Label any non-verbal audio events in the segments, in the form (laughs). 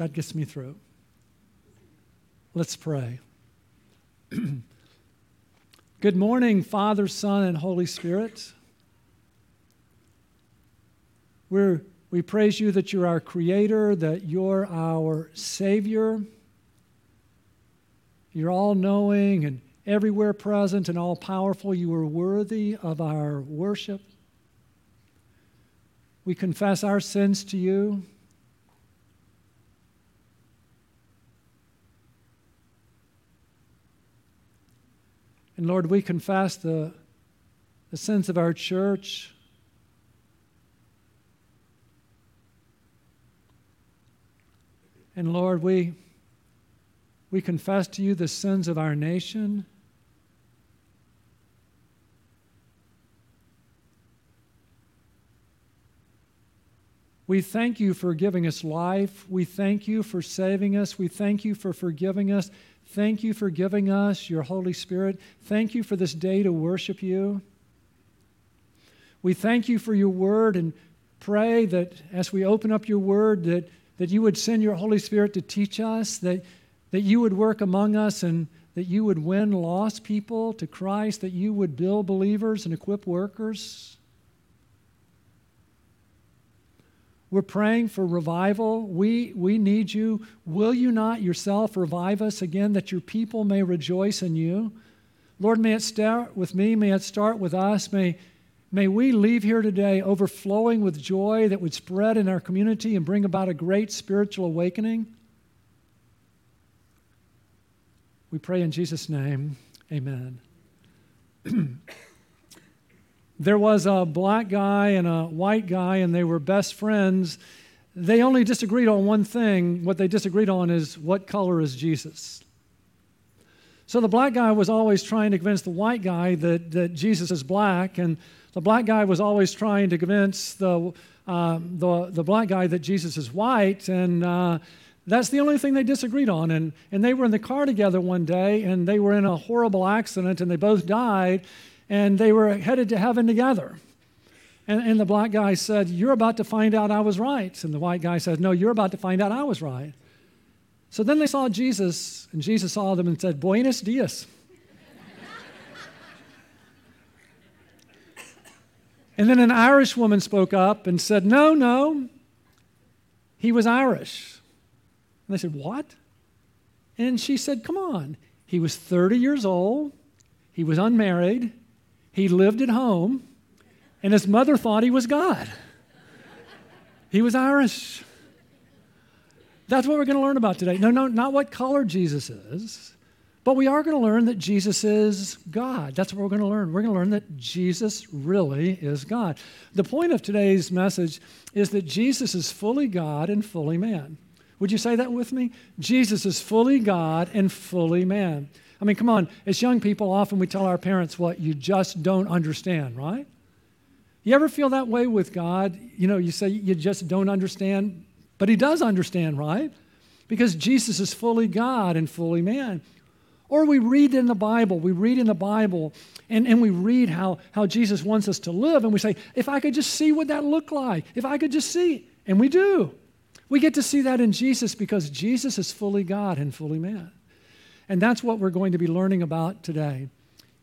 that gets me through. Let's pray. (clears throat) Good morning, Father, Son, and Holy Spirit. We're, we praise you that you're our Creator, that you're our Savior. You're all knowing and everywhere present and all powerful. You are worthy of our worship. We confess our sins to you. And Lord, we confess the, the sins of our church. And Lord, we, we confess to you the sins of our nation. We thank you for giving us life. We thank you for saving us. We thank you for forgiving us. Thank you for giving us your Holy Spirit. Thank you for this day to worship you. We thank you for your word and pray that as we open up your word that, that you would send your Holy Spirit to teach us, that, that you would work among us and that you would win lost people to Christ, that you would build believers and equip workers. We're praying for revival. We, we need you. Will you not yourself revive us again that your people may rejoice in you? Lord, may it start with me. May it start with us. May, may we leave here today overflowing with joy that would spread in our community and bring about a great spiritual awakening. We pray in Jesus' name. Amen. (clears throat) there was a black guy and a white guy, and they were best friends. They only disagreed on one thing. What they disagreed on is what color is Jesus? So the black guy was always trying to convince the white guy that, that Jesus is black, and the black guy was always trying to convince the, uh, the, the black guy that Jesus is white, and uh, that's the only thing they disagreed on. And, and they were in the car together one day, and they were in a horrible accident, and they both died and they were headed to heaven together. And, and the black guy said, You're about to find out I was right. And the white guy said, No, you're about to find out I was right. So then they saw Jesus, and Jesus saw them and said, Buenos dias. and then an Irish woman spoke up and said, No, no, he was Irish. And they said, What? And she said, Come on. He was 30 years old, he was unmarried, he lived at home, and his mother thought he was God. He was Irish. That's what we're going to learn about today. No, no, not what color Jesus is, but we are going to learn that Jesus is God. That's what we're going to learn. We're going to learn that Jesus really is God. The point of today's message is that Jesus is fully God and fully man. Would you say that with me? Jesus is fully God and fully man. I mean, come on, as young people, often we tell our parents what you just don't understand, right? You ever feel that way with God? You know, you say you just don't understand, but He does understand, right? Because Jesus is fully God and fully man. Or we read in the Bible, we read in the Bible, and, and we read how, how Jesus wants us to live, and we say, if I could just see what that looked like, if I could just see, and we do. We get to see that in Jesus because Jesus is fully God and fully man. And that's what we're going to be learning about today.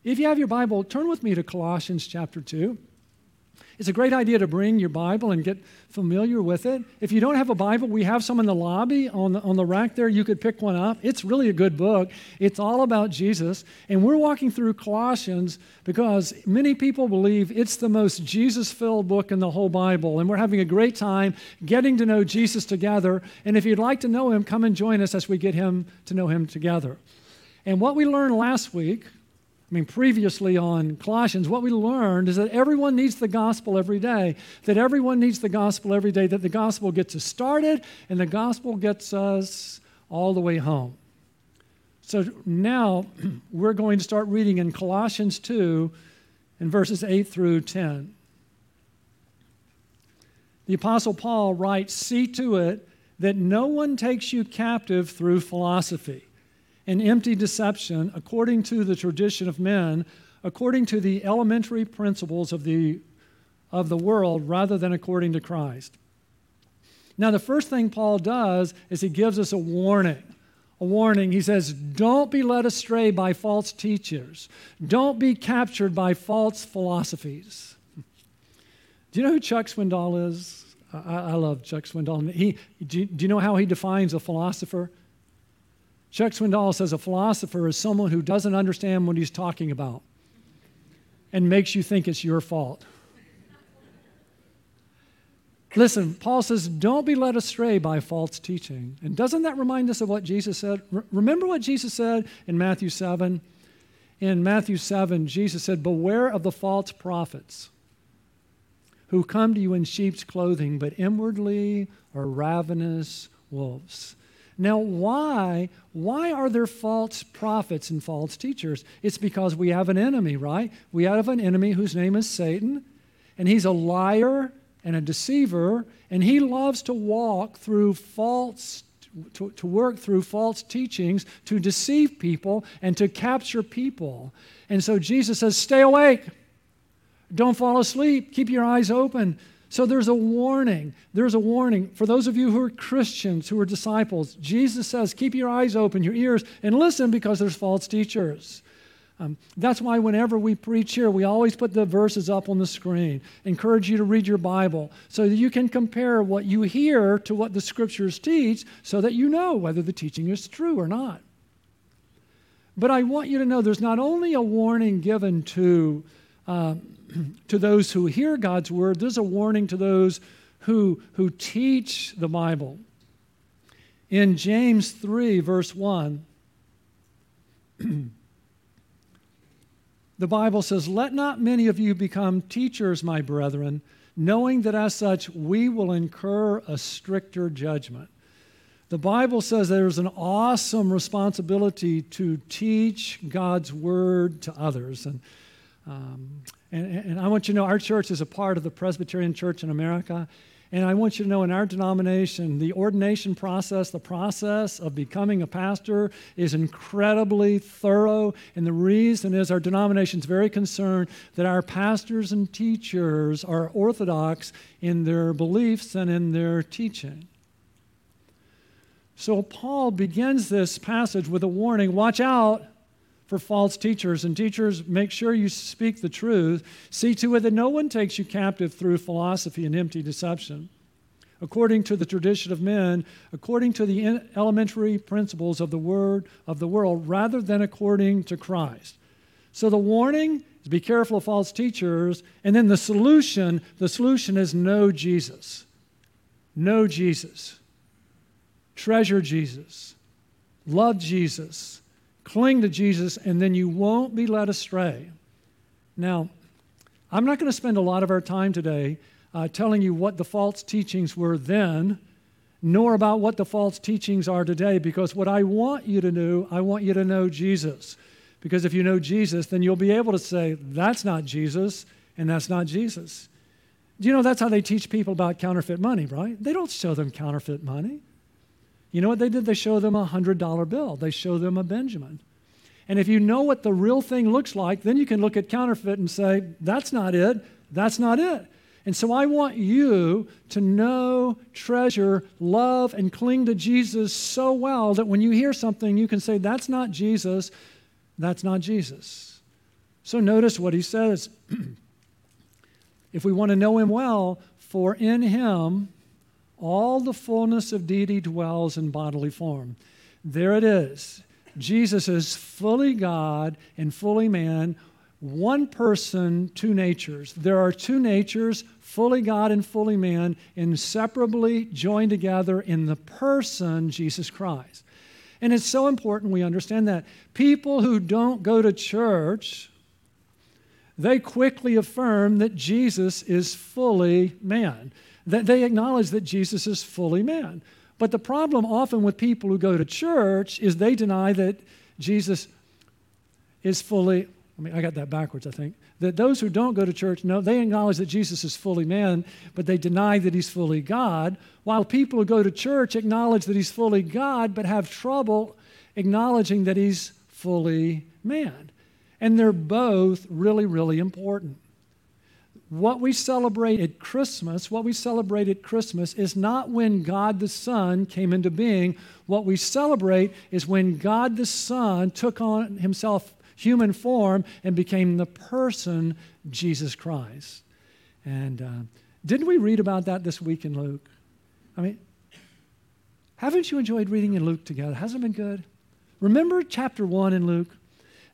If you have your Bible, turn with me to Colossians chapter 2. It's a great idea to bring your Bible and get familiar with it. If you don't have a Bible, we have some in the lobby on the, on the rack there. You could pick one up. It's really a good book. It's all about Jesus. And we're walking through Colossians because many people believe it's the most Jesus filled book in the whole Bible. And we're having a great time getting to know Jesus together. And if you'd like to know him, come and join us as we get him to know him together. And what we learned last week, I mean, previously on Colossians, what we learned is that everyone needs the gospel every day, that everyone needs the gospel every day, that the gospel gets us started and the gospel gets us all the way home. So now (clears throat) we're going to start reading in Colossians 2 in verses 8 through 10. The Apostle Paul writes, See to it that no one takes you captive through philosophy and empty deception according to the tradition of men, according to the elementary principles of the, of the world, rather than according to Christ. Now, the first thing Paul does is he gives us a warning. A warning. He says, Don't be led astray by false teachers. Don't be captured by false philosophies. Do you know who Chuck Swindoll is? I, I love Chuck Swindoll. He, do, do you know how he defines a philosopher? Chuck Swindoll says a philosopher is someone who doesn't understand what he's talking about and makes you think it's your fault. Listen, Paul says, don't be led astray by false teaching. And doesn't that remind us of what Jesus said? remember what Jesus said in Matthew 7? In Matthew 7, Jesus said, Beware of the false prophets who come to you in sheep's clothing, but inwardly are ravenous wolves. Now, why? Why are there false prophets and false teachers? It's because we have an enemy, right? We have an enemy whose name is Satan, and he's a liar and a deceiver, and he loves to walk through false, to, to work through false teachings to deceive people and to capture people. And so Jesus says, Stay awake. Don't fall asleep. Keep your eyes open. So there's a warning. There's a warning. For those of you who are Christians, who are disciples, Jesus says, Keep your eyes open, your ears, and listen because there's false teachers. Um, that's why whenever we preach here, we always put the verses up on the screen. Encourage you to read your Bible so that you can compare what you hear to what the scriptures teach so that you know whether the teaching is true or not. But I want you to know there's not only a warning given to, uh, (clears throat) to those who hear God's word, there's a warning to those who, who teach the Bible. In James 3, verse 1, (clears throat) The Bible says, Let not many of you become teachers, my brethren, knowing that as such we will incur a stricter judgment. The Bible says there's an awesome responsibility to teach God's word to others. And, um, and, and I want you to know our church is a part of the Presbyterian Church in America. And I want you to know in our denomination, the ordination process, the process of becoming a pastor is incredibly thorough. And the reason is our denomination is very concerned that our pastors and teachers are orthodox in their beliefs and in their teaching. So Paul begins this passage with a warning watch out for false teachers. And teachers, make sure you speak the truth. See to it that no one takes you captive through philosophy and empty deception. According to the tradition of men, according to the elementary principles of the word of the world, rather than according to Christ. So the warning is be careful of false teachers, and then the solution, the solution is know Jesus. Know Jesus. Treasure Jesus. Love Jesus Cling to Jesus, and then you won't be led astray. Now, I'm not going to spend a lot of our time today uh, telling you what the false teachings were then, nor about what the false teachings are today, because what I want you to do, I want you to know Jesus. Because if you know Jesus, then you'll be able to say, that's not Jesus, and that's not Jesus. Do you know that's how they teach people about counterfeit money, right? They don't show them counterfeit money. You know what they did? They show them a $100 bill, they show them a Benjamin. And if you know what the real thing looks like, then you can look at counterfeit and say, that's not it, that's not it. And so I want you to know, treasure, love, and cling to Jesus so well that when you hear something, you can say, that's not Jesus, that's not Jesus. So notice what he says. (clears throat) if we want to know him well, for in him, all the fullness of deity dwells in bodily form. There it is. Jesus is fully God and fully man, one person, two natures. There are two natures, fully God and fully man, inseparably joined together in the person, Jesus Christ. And it's so important we understand that. People who don't go to church, they quickly affirm that Jesus is fully man they acknowledge that Jesus is fully man. But the problem often with people who go to church is they deny that Jesus is fully, I mean, I got that backwards, I think. That those who don't go to church, no, they acknowledge that Jesus is fully man, but they deny that he's fully God, while people who go to church acknowledge that he's fully God, but have trouble acknowledging that he's fully man. And they're both really, really important what we celebrate at Christmas, what we celebrate at Christmas is not when God the Son came into being. What we celebrate is when God the Son took on himself human form and became the person Jesus Christ. And uh, didn't we read about that this week in Luke? I mean, haven't you enjoyed reading in Luke together? Hasn't it been good? Remember chapter 1 in Luke?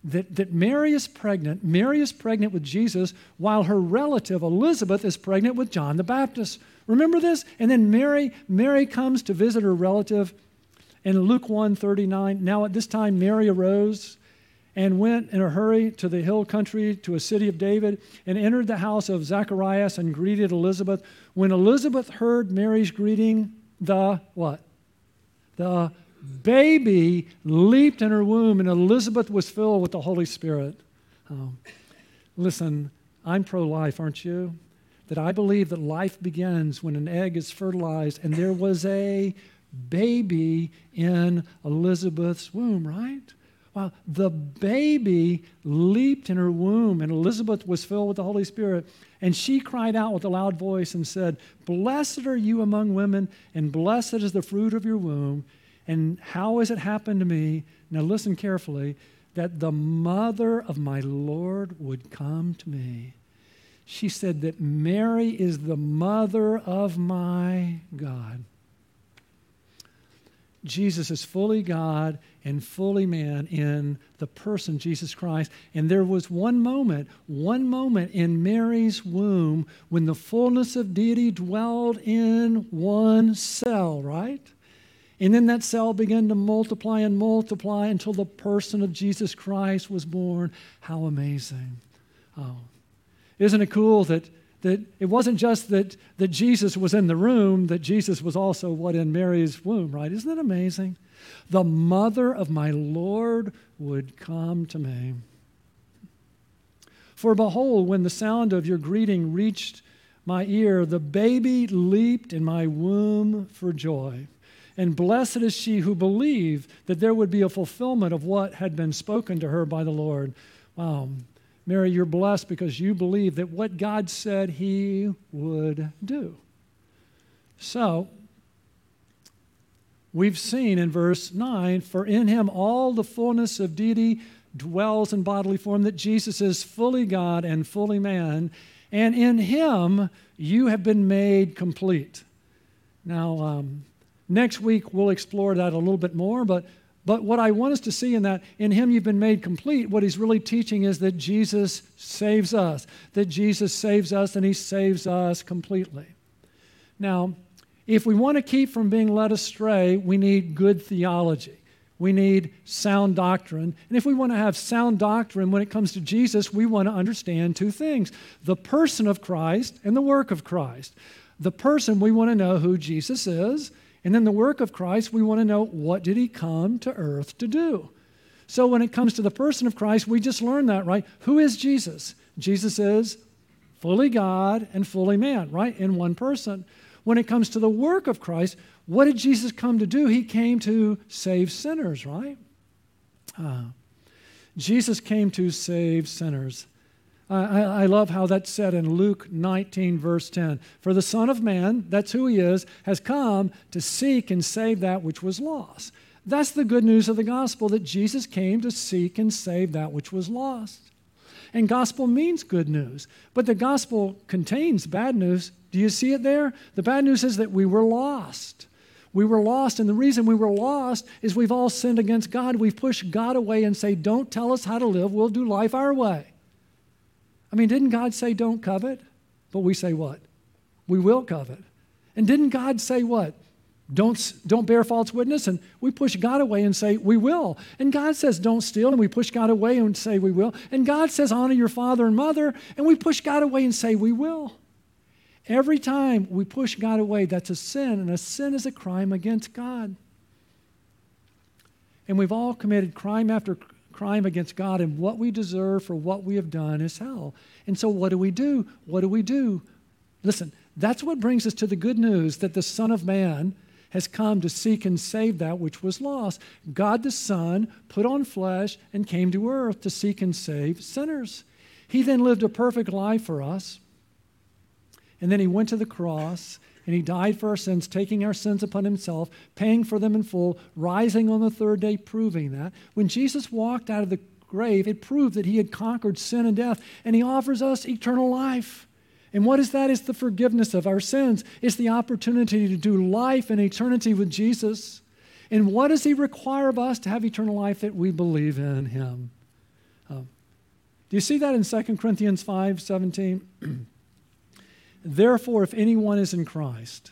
That, that Mary is pregnant. Mary is pregnant with Jesus while her relative Elizabeth is pregnant with John the Baptist. Remember this? And then Mary, Mary comes to visit her relative in Luke 1 39. Now at this time, Mary arose and went in a hurry to the hill country to a city of David and entered the house of Zacharias and greeted Elizabeth. When Elizabeth heard Mary's greeting, the what? The baby leaped in her womb, and Elizabeth was filled with the Holy Spirit. Um, listen, I'm pro life, aren't you? That I believe that life begins when an egg is fertilized, and there was a baby in Elizabeth's womb, right? Well, the baby leaped in her womb, and Elizabeth was filled with the Holy Spirit. And she cried out with a loud voice and said, Blessed are you among women, and blessed is the fruit of your womb. And how has it happened to me? Now listen carefully that the mother of my Lord would come to me. She said that Mary is the mother of my God. Jesus is fully God and fully man in the person Jesus Christ. And there was one moment, one moment in Mary's womb when the fullness of deity dwelled in one cell, right? And then that cell began to multiply and multiply until the person of Jesus Christ was born. How amazing. Oh. Isn't it cool that, that it wasn't just that, that Jesus was in the room, that Jesus was also what in Mary's womb, right? Isn't that amazing? The mother of my Lord would come to me. For behold, when the sound of your greeting reached my ear, the baby leaped in my womb for joy. And blessed is she who believed that there would be a fulfillment of what had been spoken to her by the Lord. Wow. Mary, you're blessed because you believe that what God said he would do. So, we've seen in verse 9 for in him all the fullness of deity dwells in bodily form, that Jesus is fully God and fully man, and in him you have been made complete. Now, um, Next week, we'll explore that a little bit more, but, but what I want us to see in that, in Him you've been made complete, what He's really teaching is that Jesus saves us, that Jesus saves us and He saves us completely. Now, if we want to keep from being led astray, we need good theology. We need sound doctrine. And if we want to have sound doctrine when it comes to Jesus, we want to understand two things the person of Christ and the work of Christ. The person, we want to know who Jesus is, and then the work of Christ, we want to know what did he come to earth to do? So when it comes to the person of Christ, we just learn that, right? Who is Jesus? Jesus is fully God and fully man, right? In one person. When it comes to the work of Christ, what did Jesus come to do? He came to save sinners, right? Uh, Jesus came to save sinners. I, I love how that's said in Luke 19, verse 10. For the Son of Man, that's who he is, has come to seek and save that which was lost. That's the good news of the gospel that Jesus came to seek and save that which was lost. And gospel means good news, but the gospel contains bad news. Do you see it there? The bad news is that we were lost. We were lost, and the reason we were lost is we've all sinned against God. We've pushed God away and say, Don't tell us how to live, we'll do life our way. I mean, didn't God say don't covet? But we say what? We will covet. And didn't God say what? Don't, don't bear false witness. And we push God away and say, we will. And God says, don't steal. And we push God away and say, we will. And God says, honor your father and mother. And we push God away and say, we will. Every time we push God away, that's a sin. And a sin is a crime against God. And we've all committed crime after crime against God, and what we deserve for what we have done is hell. And so, what do we do? What do we do? Listen, that's what brings us to the good news that the Son of Man has come to seek and save that which was lost. God the Son put on flesh and came to earth to seek and save sinners. He then lived a perfect life for us. and then he went to the cross and he died for our sins, taking our sins upon himself, paying for them in full, rising on the third day, proving that. When Jesus walked out of the grave, it proved that he had conquered sin and death, and he offers us eternal life. And what is that? It's the forgiveness of our sins. It's the opportunity to do life and eternity with Jesus. And what does he require of us to have eternal life that we believe in him? Um, do you see that in 2 Corinthians 5 17? (clears throat) Therefore, if anyone is in Christ,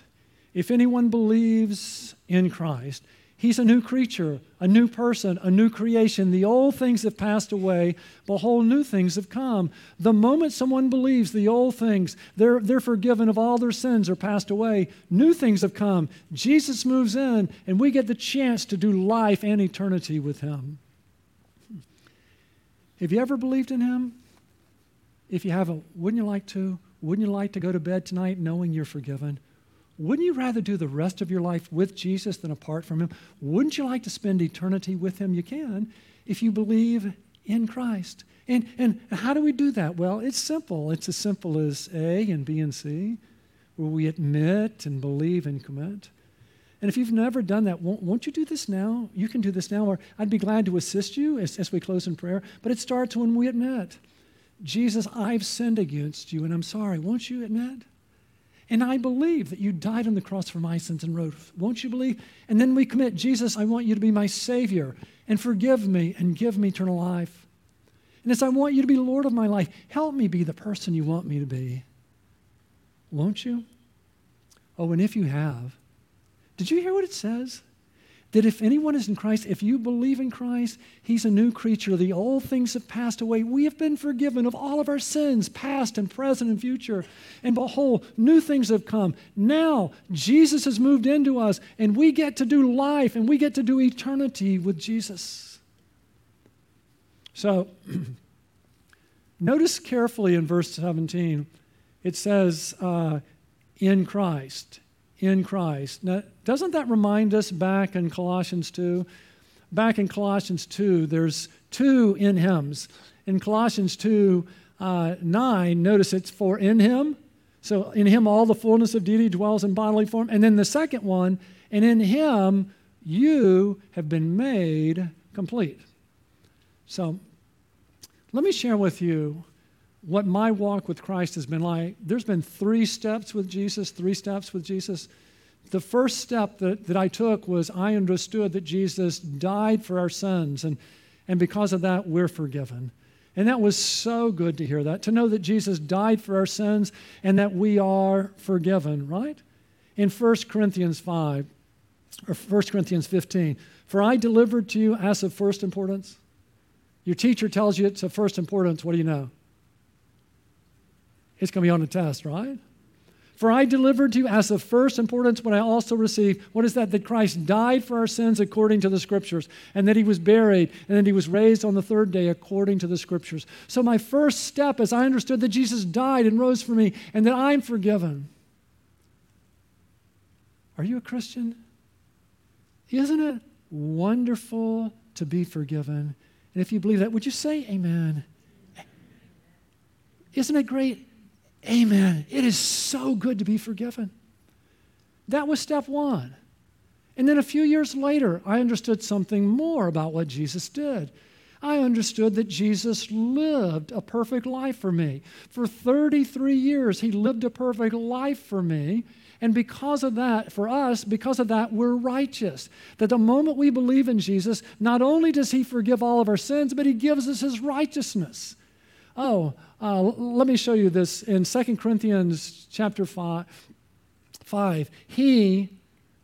if anyone believes in Christ, he's a new creature, a new person, a new creation. The old things have passed away, behold, new things have come. The moment someone believes the old things, they're, they're forgiven of all their sins are passed away. New things have come. Jesus moves in, and we get the chance to do life and eternity with him. Have you ever believed in him? If you haven't, wouldn't you like to? Wouldn't you like to go to bed tonight knowing you're forgiven? Wouldn't you rather do the rest of your life with Jesus than apart from Him? Wouldn't you like to spend eternity with Him? You can if you believe in Christ. And, and how do we do that? Well, it's simple. It's as simple as A and B and C, where we admit and believe and commit. And if you've never done that, won't, won't, you do this now? You can do this now, or I'd be glad to assist you as, as we close in prayer. But it starts when we admit. Jesus, I've sinned against you and I'm sorry. Won't you admit? And I believe that you died on the cross for my sins and rose. Won't you believe? And then we commit, Jesus, I want you to be my Savior and forgive me and give me eternal life. And as I want you to be Lord of my life, help me be the person you want me to be. Won't you? Oh, and if you have, did you hear what it says? That if anyone is in Christ, if you believe in Christ, he's a new creature. The old things have passed away. We have been forgiven of all of our sins, past and present and future. And behold, new things have come. Now, Jesus has moved into us, and we get to do life and we get to do eternity with Jesus. So, (clears throat) notice carefully in verse 17, it says, uh, in Christ in Christ. Now, doesn't that remind us back in Colossians 2? Back in Colossians 2, there's two in hymns. In Colossians 2 uh, 9, notice it's for in him. So in him all the fullness of deity dwells in bodily form. And then the second one, and in him you have been made complete. So let me share with you what my walk with Christ has been like, there's been three steps with Jesus, three steps with Jesus. The first step that, that I took was I understood that Jesus died for our sins, and, and because of that, we're forgiven. And that was so good to hear that, to know that Jesus died for our sins and that we are forgiven, right? In 1 Corinthians 5, or 1 Corinthians 15, for I delivered to you as of first importance. Your teacher tells you it's of first importance. What do you know? It's going to be on the test, right? For I delivered to you as of first importance what I also received. What is that? That Christ died for our sins according to the Scriptures, and that he was buried, and that he was raised on the third day according to the Scriptures. So, my first step is I understood that Jesus died and rose for me, and that I'm forgiven. Are you a Christian? Isn't it wonderful to be forgiven? And if you believe that, would you say amen? Isn't it great? Amen. It is so good to be forgiven. That was step one. And then a few years later, I understood something more about what Jesus did. I understood that Jesus lived a perfect life for me. For 33 years, he lived a perfect life for me. And because of that, for us, because of that, we're righteous. That the moment we believe in Jesus, not only does he forgive all of our sins, but he gives us his righteousness. Oh, uh, let me show you this in 2 Corinthians chapter 5, 5. He,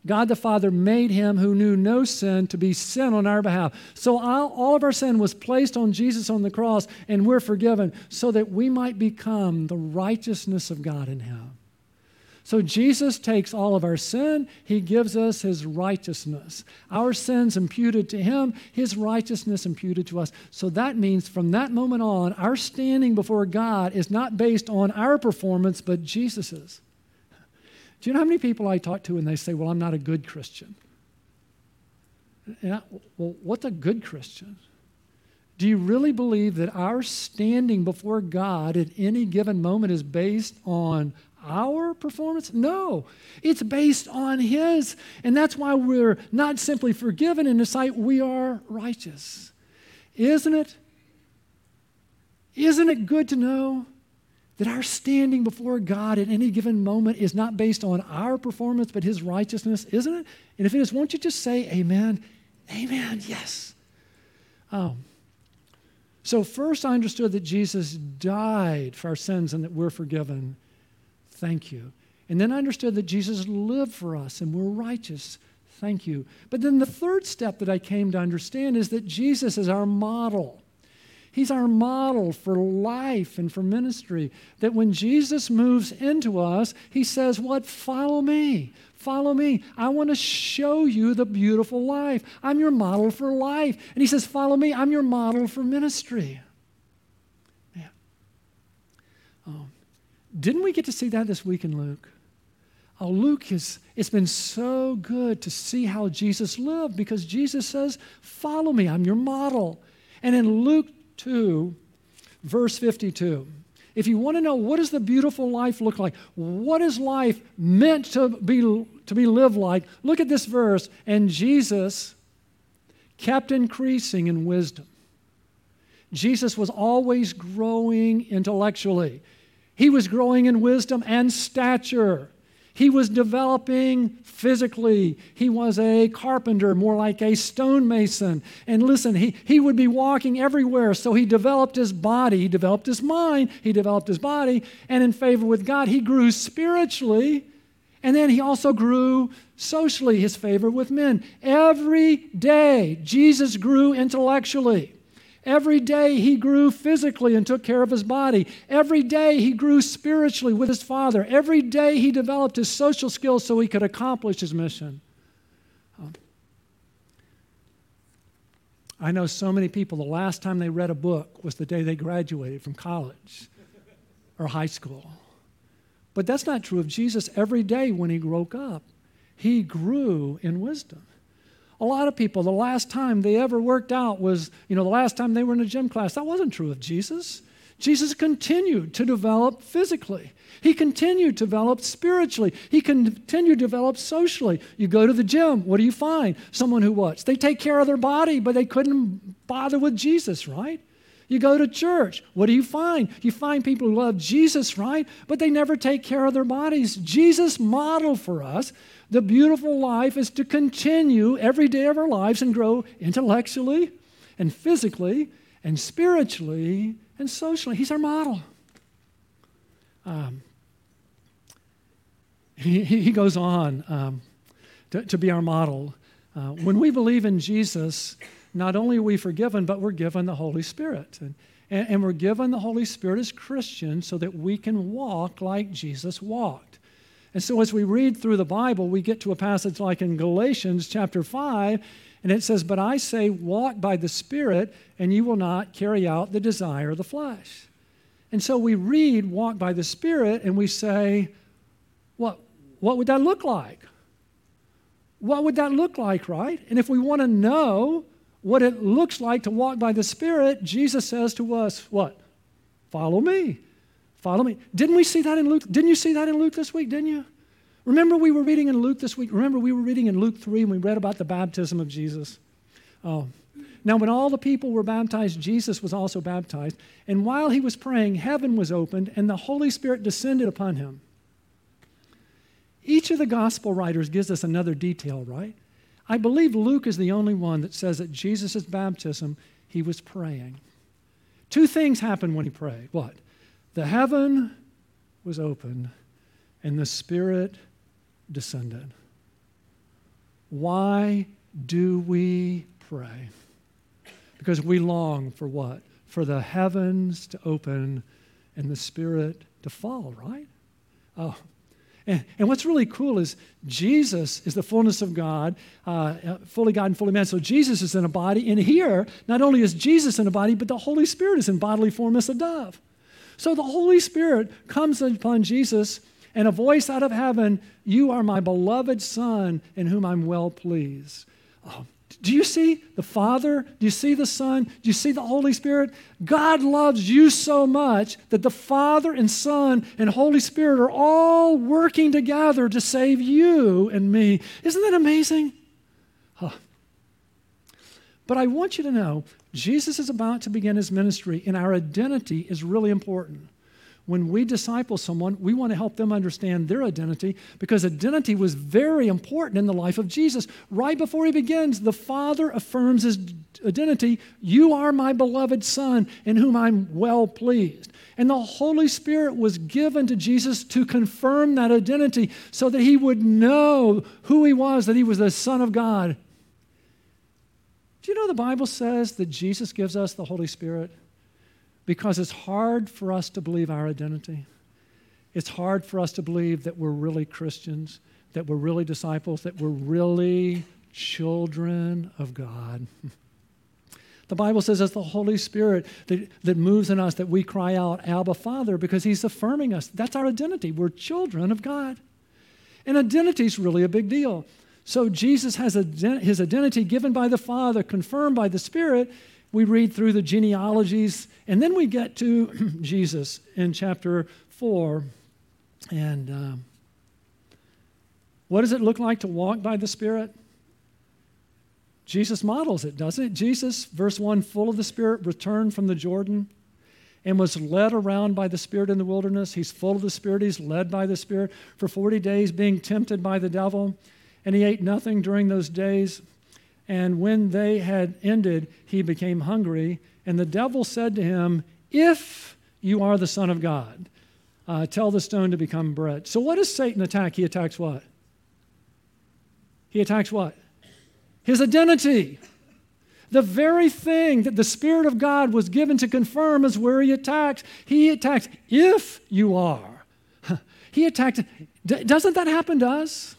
God the Father, made him who knew no sin to be sin on our behalf. So all, all of our sin was placed on Jesus on the cross, and we're forgiven so that we might become the righteousness of God in him. So Jesus takes all of our sin, he gives us his righteousness. Our sins imputed to him, his righteousness imputed to us. So that means from that moment on, our standing before God is not based on our performance, but Jesus's. Do you know how many people I talk to and they say, Well, I'm not a good Christian? I, well, what's a good Christian? Do you really believe that our standing before God at any given moment is based on our performance? No, it's based on His. And that's why we're not simply forgiven in His sight, we are righteous. Isn't it? Isn't it good to know that our standing before God at any given moment is not based on our performance, but His righteousness? Isn't it? And if it is, won't you just say amen? Amen, yes. Um, so, first, I understood that Jesus died for our sins and that we're forgiven. Thank you. And then I understood that Jesus lived for us and we're righteous. Thank you. But then the third step that I came to understand is that Jesus is our model. He's our model for life and for ministry. That when Jesus moves into us, he says, What? Follow me. Follow me. I want to show you the beautiful life. I'm your model for life. And he says, Follow me. I'm your model for ministry. Yeah. Um, didn't we get to see that this week in Luke? Oh, Luke is, it's been so good to see how Jesus lived because Jesus says, Follow me. I'm your model. And in Luke 2, verse 52. If you want to know what does the beautiful life look like, what is life meant to be, to be lived like, look at this verse. And Jesus kept increasing in wisdom. Jesus was always growing intellectually. He was growing in wisdom and stature. He was developing physically. He was a carpenter, more like a stonemason. And listen, he, he would be walking everywhere. So he developed his body, he developed his mind, he developed his body. And in favor with God, he grew spiritually. And then he also grew socially, his favor with men. Every day, Jesus grew intellectually. Every day he grew physically and took care of his body. Every day he grew spiritually with his father. Every day he developed his social skills so he could accomplish his mission. I know so many people, the last time they read a book was the day they graduated from college or high school. But that's not true of Jesus. Every day when he woke up, he grew in wisdom. A lot of people, the last time they ever worked out was, you know, the last time they were in a gym class. That wasn't true of Jesus. Jesus continued to develop physically. He continued to develop spiritually. He continued to develop socially. You go to the gym, what do you find? Someone who what? They take care of their body, but they couldn't bother with Jesus, right? You go to church, what do you find? You find people who love Jesus, right? But they never take care of their bodies. Jesus modeled for us the beautiful life is to continue every day of our lives and grow intellectually and physically and spiritually and socially. He's our model. Um, he, he goes on um, to, to, be our model. Uh, when we believe in Jesus, not only are we forgiven, but we're given the Holy Spirit. And, and, and we're given the Holy Spirit as Christians so that we can walk like Jesus walked. And so as we read through the Bible, we get to a passage like in Galatians chapter 5, and it says, But I say, walk by the Spirit, and you will not carry out the desire of the flesh. And so we read, walk by the Spirit, and we say, What, what would that look like? What would that look like, right? And if we want to know what it looks like to walk by the Spirit, Jesus says to us, What? Follow me. Follow me. Didn't we see that in Luke? Didn't you see that in Luke this week, didn't you? Remember we were reading in Luke this week? Remember we were reading in Luke 3 and we read about the baptism of Jesus? Oh. Now, when all the people were baptized, Jesus was also baptized. And while he was praying, heaven was opened and the Holy Spirit descended upon him. Each of the gospel writers gives us another detail, right? I believe Luke is the only one that says that Jesus' baptism, he was praying. Two things happened when he prayed. What? The heaven was open and the Spirit descended. Why do we pray? Because we long for what? For the heavens to open and the Spirit to fall, right? Oh. And, and what's really cool is Jesus is the fullness of God, uh, fully God and fully man. So Jesus is in a body. And here, not only is Jesus in a body, but the Holy Spirit is in bodily form as a dove. So the Holy Spirit comes upon Jesus, and a voice out of heaven, You are my beloved Son, in whom I'm well pleased. Oh, Do you see the Father? Do you see the Son? Do you see the Holy Spirit? God loves you so much that the Father and Son and Holy Spirit are all working together to save you and me. Isn't that amazing? Huh. But I want you to know Jesus is about to begin his ministry, and our identity is really important when we disciple someone, we want to help them understand their identity because identity was very important in the life of Jesus. Right before he begins, the Father affirms his identity You are my beloved Son, in whom I'm well pleased. And the Holy Spirit was given to Jesus to confirm that identity so that he would know who he was, that he was the Son of God. Do you know the Bible says that Jesus gives us the Holy Spirit? Because it's hard for us to believe our identity. It's hard for us to believe that we're really Christians, that we're really disciples, that we're really children of God. (laughs) The Bible says it's the Holy Spirit that, that moves in us that we cry out, Abba, Father, because He's affirming us. That's our identity. We're children of God. And identity is really a big deal. So Jesus has his identity given by the Father, confirmed by the Spirit, we read through the genealogies, and then we get to (clears throat) Jesus in chapter 4. And um, what does it look like to walk by the Spirit? Jesus models it, doesn't it? Jesus, verse 1, full of the Spirit, returned from the Jordan and was led around by the Spirit in the wilderness. He's full of the Spirit, he's led by the Spirit for 40 days, being tempted by the devil. And he ate nothing during those days. And when they had ended, he became hungry. And the devil said to him, If you are the Son of God, uh, tell the stone to become bread. So, what does Satan attack? He attacks what? He attacks what? His identity. The very thing that the Spirit of God was given to confirm is where he attacks. He attacks if you are. (laughs) He attacked. Doesn't that happen to us?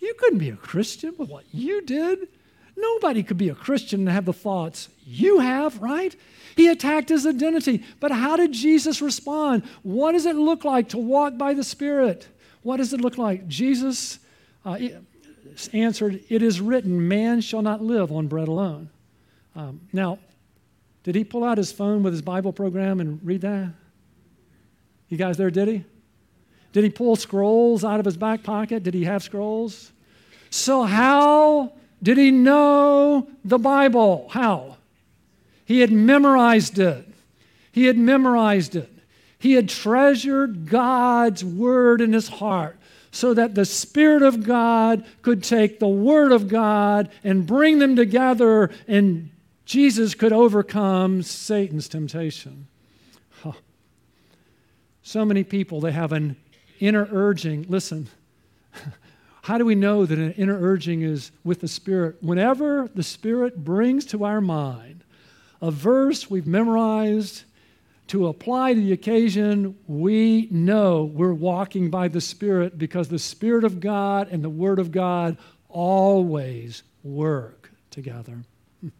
You couldn't be a Christian with what you did. Nobody could be a Christian and have the thoughts you have, right? He attacked his identity. But how did Jesus respond? What does it look like to walk by the Spirit? What does it look like? Jesus uh, answered, It is written, man shall not live on bread alone. Um, now, did he pull out his phone with his Bible program and read that? You guys there, did he? Did he pull scrolls out of his back pocket? Did he have scrolls? So, how did he know the Bible? How? He had memorized it. He had memorized it. He had treasured God's word in his heart so that the Spirit of God could take the Word of God and bring them together, and Jesus could overcome Satan's temptation. Huh. So many people, they have an inner urging. Listen, (laughs) how do we know that an inner urging is with the Spirit? Whenever the Spirit brings to our mind a verse we've memorized to apply to the occasion, we know we're walking by the Spirit because the Spirit of God and the Word of God always work together. (laughs)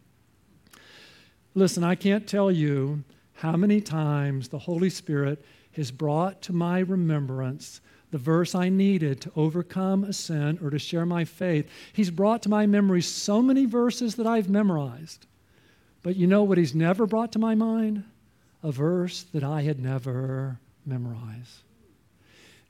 Listen, I can't tell you how many times the Holy Spirit has brought to my remembrance the verse I needed to overcome a sin or to share my faith. He's brought to my memory so many verses that I've memorized. But you know what he's never brought to my mind? A verse that I had never memorized.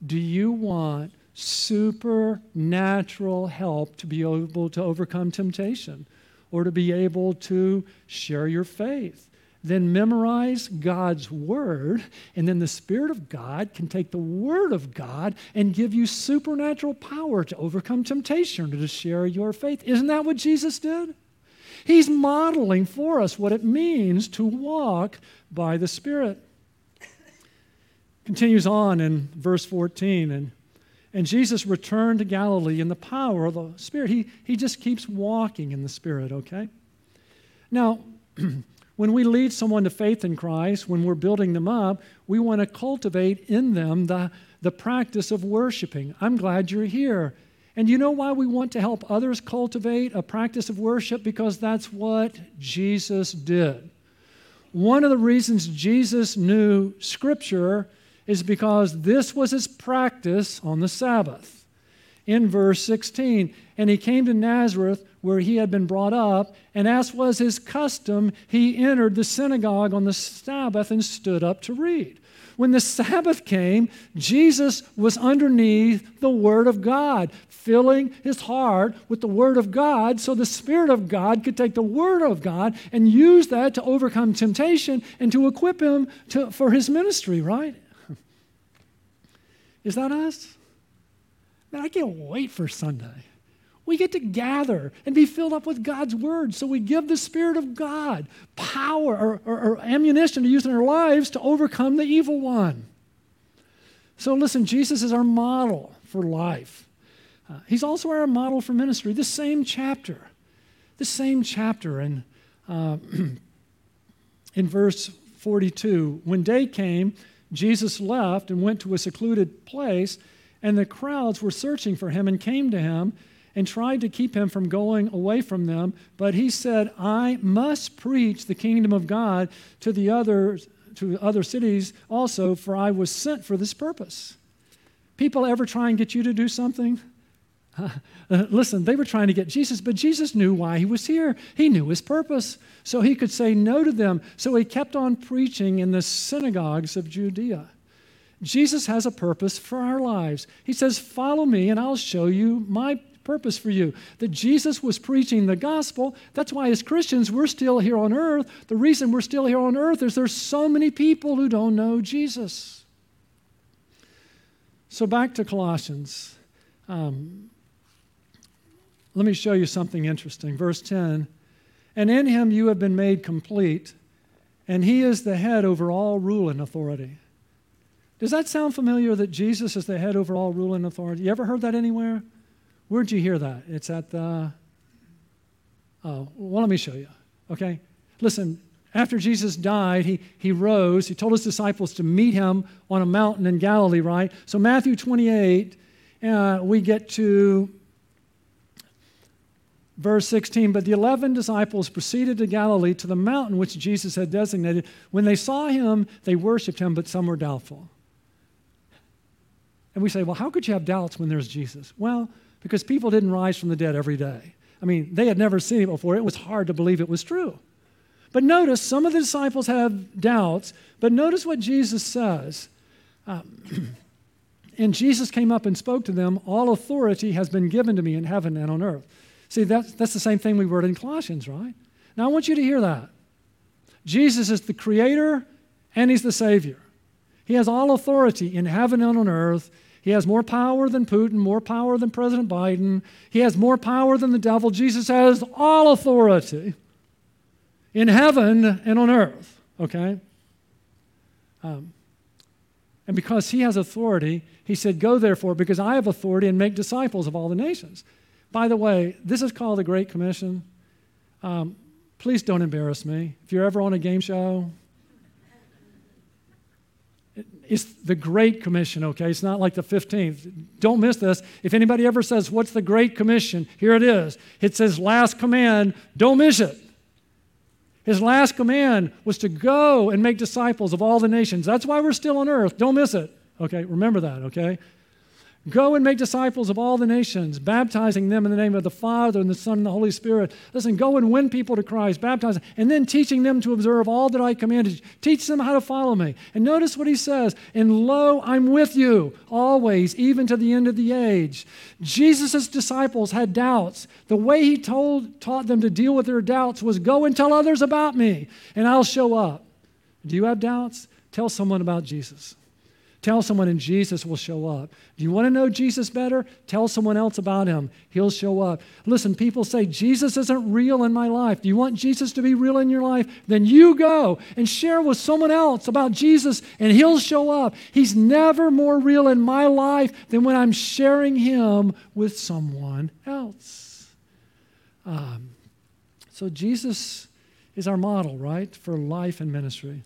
Do you want supernatural help to be able to overcome temptation or to be able to share your faith? Then memorize God's Word, and then the Spirit of God can take the Word of God and give you supernatural power to overcome temptation or to share your faith. Isn't that what Jesus did? He's modeling for us what it means to walk by the Spirit. Continues on in verse 14, and, and Jesus returned to Galilee in the power of the Spirit. He, he just keeps walking in the Spirit, okay? Now, (clears throat) when we lead someone to faith in Christ, when we're building them up, we want to cultivate in them the, the practice of worshiping. I'm glad you're here. And you know why we want to help others cultivate a practice of worship? Because that's what Jesus did. One of the reasons Jesus knew Scripture is because this was his practice on the Sabbath. In verse 16. And he came to Nazareth, where he had been brought up, and as was his custom, he entered the synagogue on the Sabbath and stood up to read. When the Sabbath came, Jesus was underneath the Word of God, filling his heart with the Word of God so the Spirit of God could take the Word of God and use that to overcome temptation and to equip him to, for his ministry, right? (laughs) Is that us? Man, I can't wait for Sunday. We get to gather and be filled up with God's word. So we give the Spirit of God power or, or, or, ammunition to use in our lives to overcome the evil one. So listen, Jesus is our model for life. Uh, he's also our model for ministry. The same chapter, the same chapter in, uh, (clears throat) in verse 42. When day came, Jesus left and went to a secluded place and the crowds were searching for him and came to him and tried to keep him from going away from them. But he said, I must preach the kingdom of God to the others, to other cities also, for I was sent for this purpose. People ever try and get you to do something? (laughs) Uh, listen, they were trying to get Jesus, but Jesus knew why he was here. He knew his purpose, so he could say no to them. So he kept on preaching in the synagogues of Judea. Jesus has a purpose for our lives. He says, Follow me, and I'll show you my purpose for you. That Jesus was preaching the gospel. That's why, as Christians, we're still here on earth. The reason we're still here on earth is there's so many people who don't know Jesus. So, back to Colossians. Um, let me show you something interesting. Verse 10 And in him you have been made complete, and he is the head over all rule and authority. Does that sound familiar that Jesus is the head over all rule and authority? You ever heard that anywhere? Where'd you hear that? It's at the. Oh, well, let me show you. Okay? Listen, after Jesus died, he, he rose. He told his disciples to meet him on a mountain in Galilee, right? So, Matthew 28, uh, we get to verse 16. But the 11 disciples proceeded to Galilee to the mountain which Jesus had designated. When they saw him, they worshiped him, but some were doubtful. And we say, well, how could you have doubts when there's Jesus? Well, because people didn't rise from the dead every day. I mean, they had never seen it before. It was hard to believe it was true. But notice, some of the disciples have doubts, but notice what Jesus says. Um, (clears throat) and Jesus came up and spoke to them All authority has been given to me in heaven and on earth. See, that's, that's the same thing we read in Colossians, right? Now, I want you to hear that. Jesus is the creator and he's the savior. He has all authority in heaven and on earth. He has more power than Putin, more power than President Biden. He has more power than the devil. Jesus has all authority in heaven and on earth, okay? Um, and because he has authority, he said, Go therefore, because I have authority, and make disciples of all the nations. By the way, this is called the Great Commission. Um, please don't embarrass me. If you're ever on a game show, it's the Great Commission, okay? It's not like the 15th. Don't miss this. If anybody ever says, What's the Great Commission? Here it is. It says, Last command. Don't miss it. His last command was to go and make disciples of all the nations. That's why we're still on earth. Don't miss it. Okay? Remember that, okay? Go and make disciples of all the nations, baptizing them in the name of the Father and the Son and the Holy Spirit. Listen, go and win people to Christ, baptizing, and then teaching them to observe all that I commanded you. Teach them how to follow me. And notice what he says And lo, I'm with you always, even to the end of the age. Jesus' disciples had doubts. The way he told, taught them to deal with their doubts was go and tell others about me, and I'll show up. Do you have doubts? Tell someone about Jesus. Tell someone and Jesus will show up. Do you want to know Jesus better? Tell someone else about him. He'll show up. Listen, people say, Jesus isn't real in my life. Do you want Jesus to be real in your life? Then you go and share with someone else about Jesus and he'll show up. He's never more real in my life than when I'm sharing him with someone else. Um, so Jesus is our model, right, for life and ministry.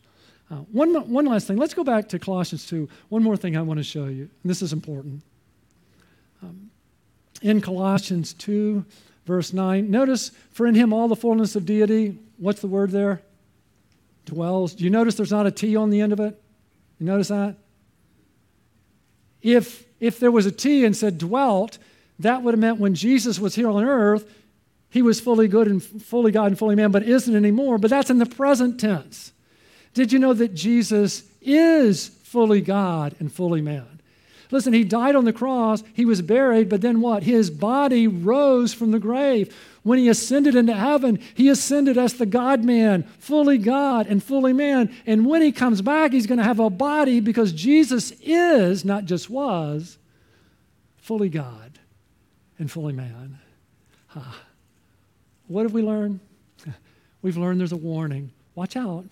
Uh, one, one last thing. Let's go back to Colossians 2. One more thing I want to show you, and this is important. Um, in Colossians 2, verse 9, notice, for in him all the fullness of deity, what's the word there? Dwells. Do you notice there's not a T on the end of it? You notice that? If, if there was a T and said dwelt, that would have meant when Jesus was here on earth, he was fully good and fully God and fully man, but isn't anymore. But that's in the present tense. Did you know that Jesus is fully God and fully man? Listen, he died on the cross, he was buried, but then what? His body rose from the grave. When he ascended into heaven, he ascended as the God man, fully God and fully man. And when he comes back, he's going to have a body because Jesus is, not just was, fully God and fully man. Huh. What have we learned? (laughs) We've learned there's a warning. Watch out.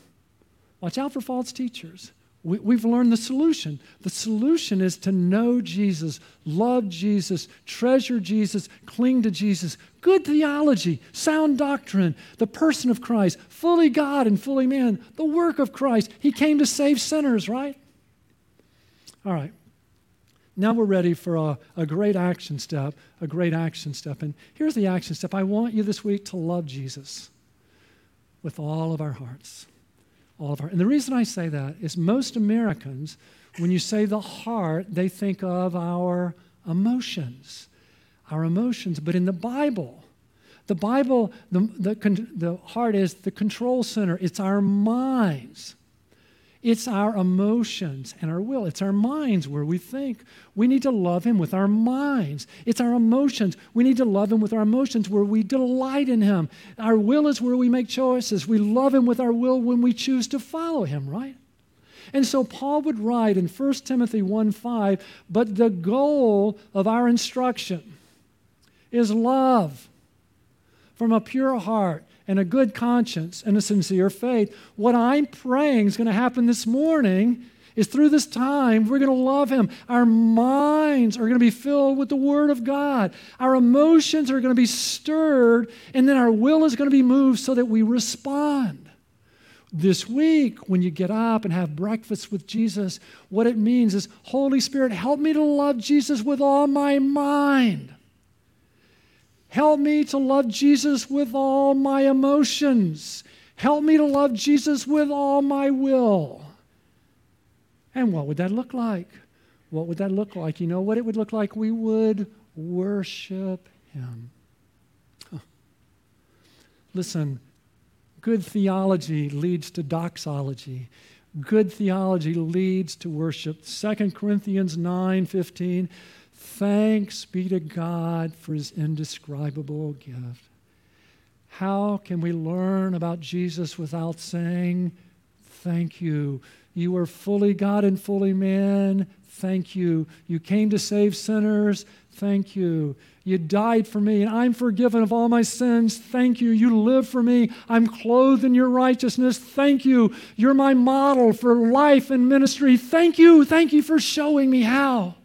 Watch out for false teachers. We, have learned the solution. The solution is to know Jesus, love Jesus, treasure Jesus, cling to Jesus. Good theology, sound doctrine, the person of Christ, fully God and fully man, the work of Christ. He came to save sinners, right? All right. Now we're ready for a, a great action step, a great action step. And here's the action step I want you this week to love Jesus with all of our hearts all of our. And the reason I say that is most Americans, when you say the heart, they think of our emotions, our emotions. But in the Bible, the Bible, the, the, the heart is the control center, it's our minds. It's our emotions and our will. It's our minds where we think. We need to love Him with our minds. It's our emotions. We need to love Him with our emotions where we delight in Him. Our will is where we make choices. We love Him with our will when we choose to follow Him, right? And so Paul would write in 1 Timothy 1 5, but the goal of our instruction is love from a pure heart and a good conscience and a sincere faith. What I'm praying is going to happen this morning is through this time, we're going to love Him. Our minds are going to be filled with the Word of God. Our emotions are going to be stirred, and then our will is going to be moved so that we respond. This week, when you get up and have breakfast with Jesus, what it means is Holy Spirit, help me to love Jesus with all my mind. Help me to love Jesus with all my emotions. Help me to love Jesus with all my will. And what would that look like? What would that look like? You know what it would look like? We would worship Him. Listen, good theology leads to doxology. Good theology leads to worship. 2 Corinthians 9 15 Thanks be to God for his indescribable gift. How can we learn about Jesus without saying, Thank you? You are fully God and fully man. Thank you. You came to save sinners. Thank you. You died for me, and I'm forgiven of all my sins. Thank you. You live for me. I'm clothed in your righteousness. Thank you. You're my model for life and ministry. Thank you. Thank you for showing me how.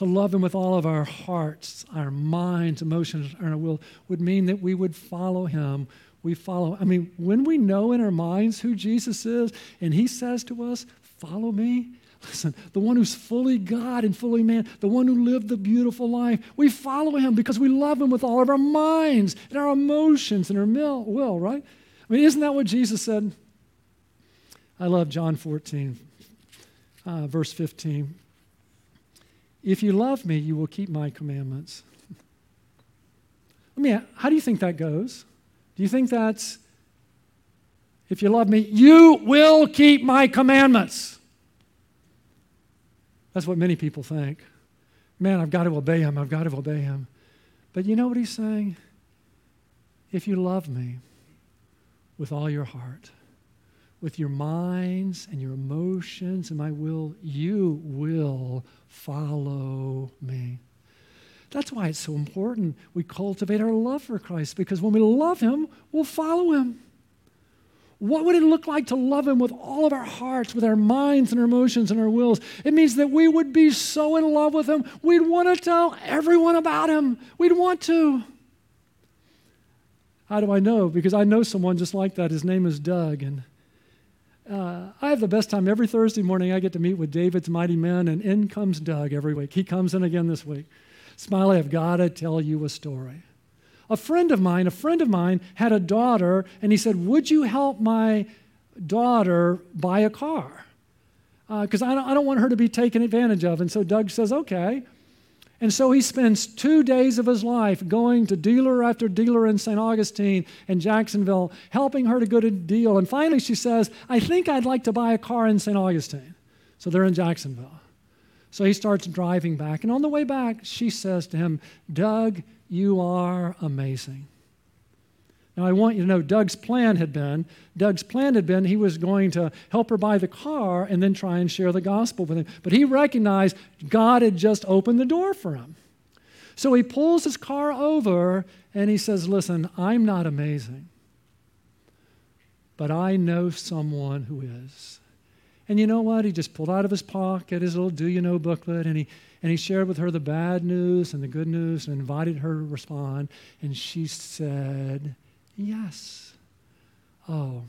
To love Him with all of our hearts, our minds, emotions, and our will would mean that we would follow Him. We follow. I mean, when we know in our minds who Jesus is, and He says to us, Follow me. Listen, the one who's fully God and fully man, the one who lived the beautiful life, we follow him because we love him with all of our minds and our emotions and our will, right? I mean, isn't that what Jesus said? I love John 14, uh, verse 15. If you love me, you will keep my commandments. Let me how do you think that goes? Do you think that's if you love me, you will keep my commandments? That's what many people think. Man, I've got to obey him. I've got to obey him. But you know what he's saying? If you love me with all your heart, with your minds and your emotions and my will, you will follow me. That's why it's so important we cultivate our love for Christ because when we love Him, we'll follow Him. What would it look like to love Him with all of our hearts, with our minds and our emotions and our wills? It means that we would be so in love with Him, we'd want to tell everyone about Him. We'd want to. How do I know? Because I know someone just like that. His name is Doug. And uh, I have the best time every Thursday morning. I get to meet with David's mighty men, and in comes Doug every week. He comes in again this week. Smiley, I've got to tell you a story. A friend of mine, a friend of mine had a daughter, and he said, Would you help my daughter buy a car? because uh, I, don't, I don't want her to be taken advantage of. And so Doug says, okay. And so he spends two days of his life going to dealer after dealer in St. Augustine and Jacksonville, helping her to get a deal. And finally, she says, I think I'd like to buy a car in St. Augustine. So they're in Jacksonville. So he starts driving back. And on the way back, she says to him, Doug, you are amazing. Now, I want you to know Doug's plan had been Doug's plan had been he was going to help her buy the car and then try and share the gospel with him. But he recognized God had just opened the door for him. So he pulls his car over and he says, Listen, I'm not amazing, but I know someone who is. And you know what? He just pulled out of his pocket his little do you know booklet and he and he shared with her the bad news and the good news and invited her to respond. And she said, Yes. Oh.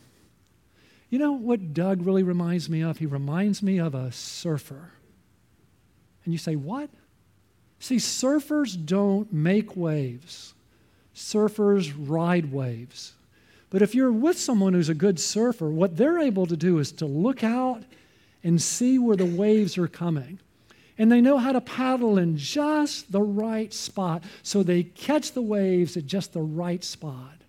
You know what Doug really reminds me of? He reminds me of a surfer. And you say, What? See, surfers don't make waves, surfers ride waves. But if you're with someone who's a good surfer, what they're able to do is to look out and see where the waves are coming. And they know how to paddle in just the right spot so they catch the waves at just the right spot.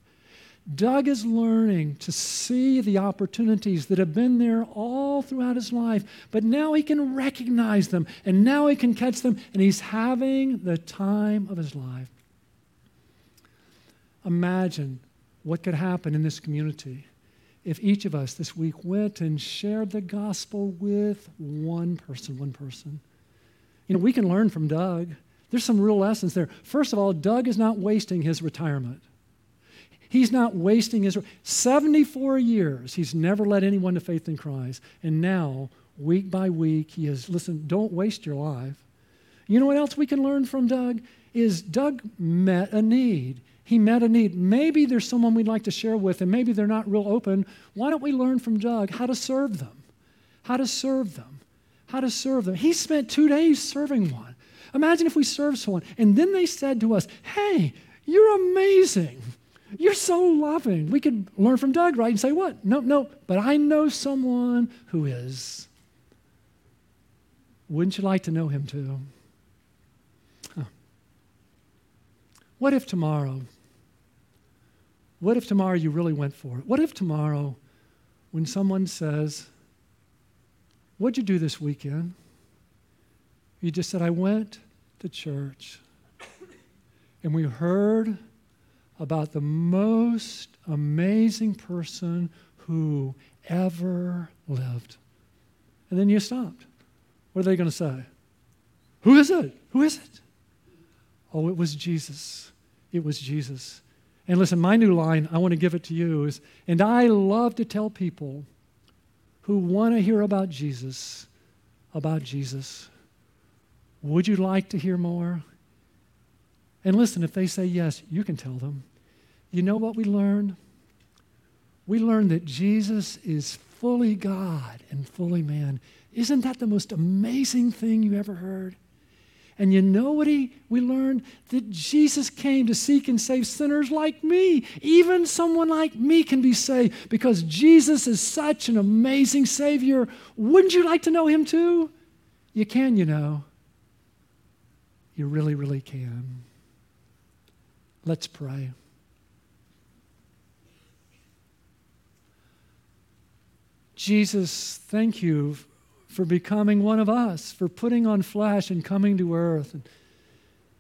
Doug is learning to see the opportunities that have been there all throughout his life, but now he can recognize them and now he can catch them, and he's having the time of his life. Imagine what could happen in this community if each of us this week went and shared the gospel with one person, one person. You know, we can learn from Doug. There's some real lessons there. First of all, Doug is not wasting his retirement. He's not wasting his 74 years. He's never led anyone to faith in Christ. And now, week by week, he has listen, don't waste your life. You know what else we can learn from Doug? Is Doug met a need. He met a need. Maybe there's someone we'd like to share with, and maybe they're not real open. Why don't we learn from Doug how to serve them? How to serve them? How to serve them? He spent two days serving one. Imagine if we served someone, and then they said to us, Hey, you're amazing. You're so loving. We could learn from Doug, right? And say, What? No, no, but I know someone who is. Wouldn't you like to know him too? Huh. What if tomorrow? What if tomorrow you really went for it? What if tomorrow, when someone says, What'd you do this weekend? You just said, I went to church and we heard about the most amazing person who ever lived. And then you stopped. What are they going to say? Who is it? Who is it? Oh, it was Jesus. It was Jesus. And listen, my new line, I want to give it to you is, and I love to tell people who want to hear about Jesus, about Jesus. Would you like to hear more? And listen, if they say yes, you can tell them. You know what we learned? We learned that Jesus is fully God and fully man. Isn't that the most amazing thing you ever heard? And you know what he, we learned? That Jesus came to seek and save sinners like me. Even someone like me can be saved because Jesus is such an amazing Savior. Wouldn't you like to know him too? You can, you know. You really, really can. Let's pray. Jesus, thank you for becoming one of us, for putting on flesh and coming to earth. And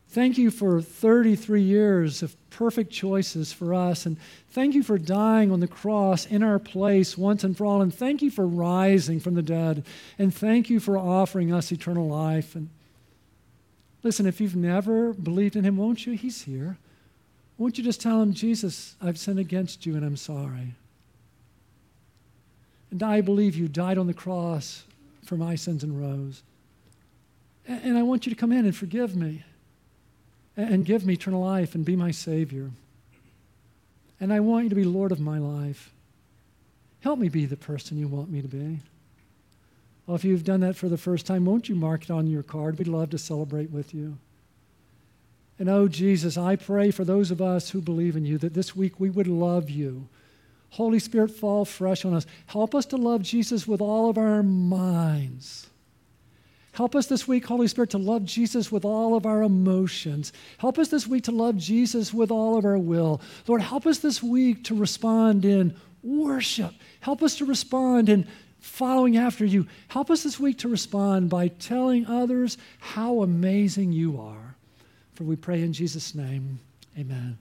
thank you for 33 years of perfect choices for us. And thank you for dying on the cross in our place once and for all. And thank you for rising from the dead. And thank you for offering us eternal life. And listen, if you've never believed in him, won't you? He's here. Won't you just tell him, Jesus, I've sinned against you and I'm sorry. And I believe you died on the cross for my sins and rose. And I want you to come in and forgive me and give me eternal life and be my Savior. And I want you to be Lord of my life. Help me be the person you want me to be. Well, if you've done that for the first time, won't you mark it on your card? We'd love to celebrate with you. And oh, Jesus, I pray for those of us who believe in you that this week we would love you Holy Spirit, fall fresh on us. Help us to love Jesus with all of our minds. Help us this week, Holy Spirit, to love Jesus with all of our emotions. Help us this week to love Jesus with all of our will. Lord, help us this week to respond in worship. Help us to respond in following after you. Help us this week to respond by telling others how amazing you are. For we pray in Jesus' name, amen.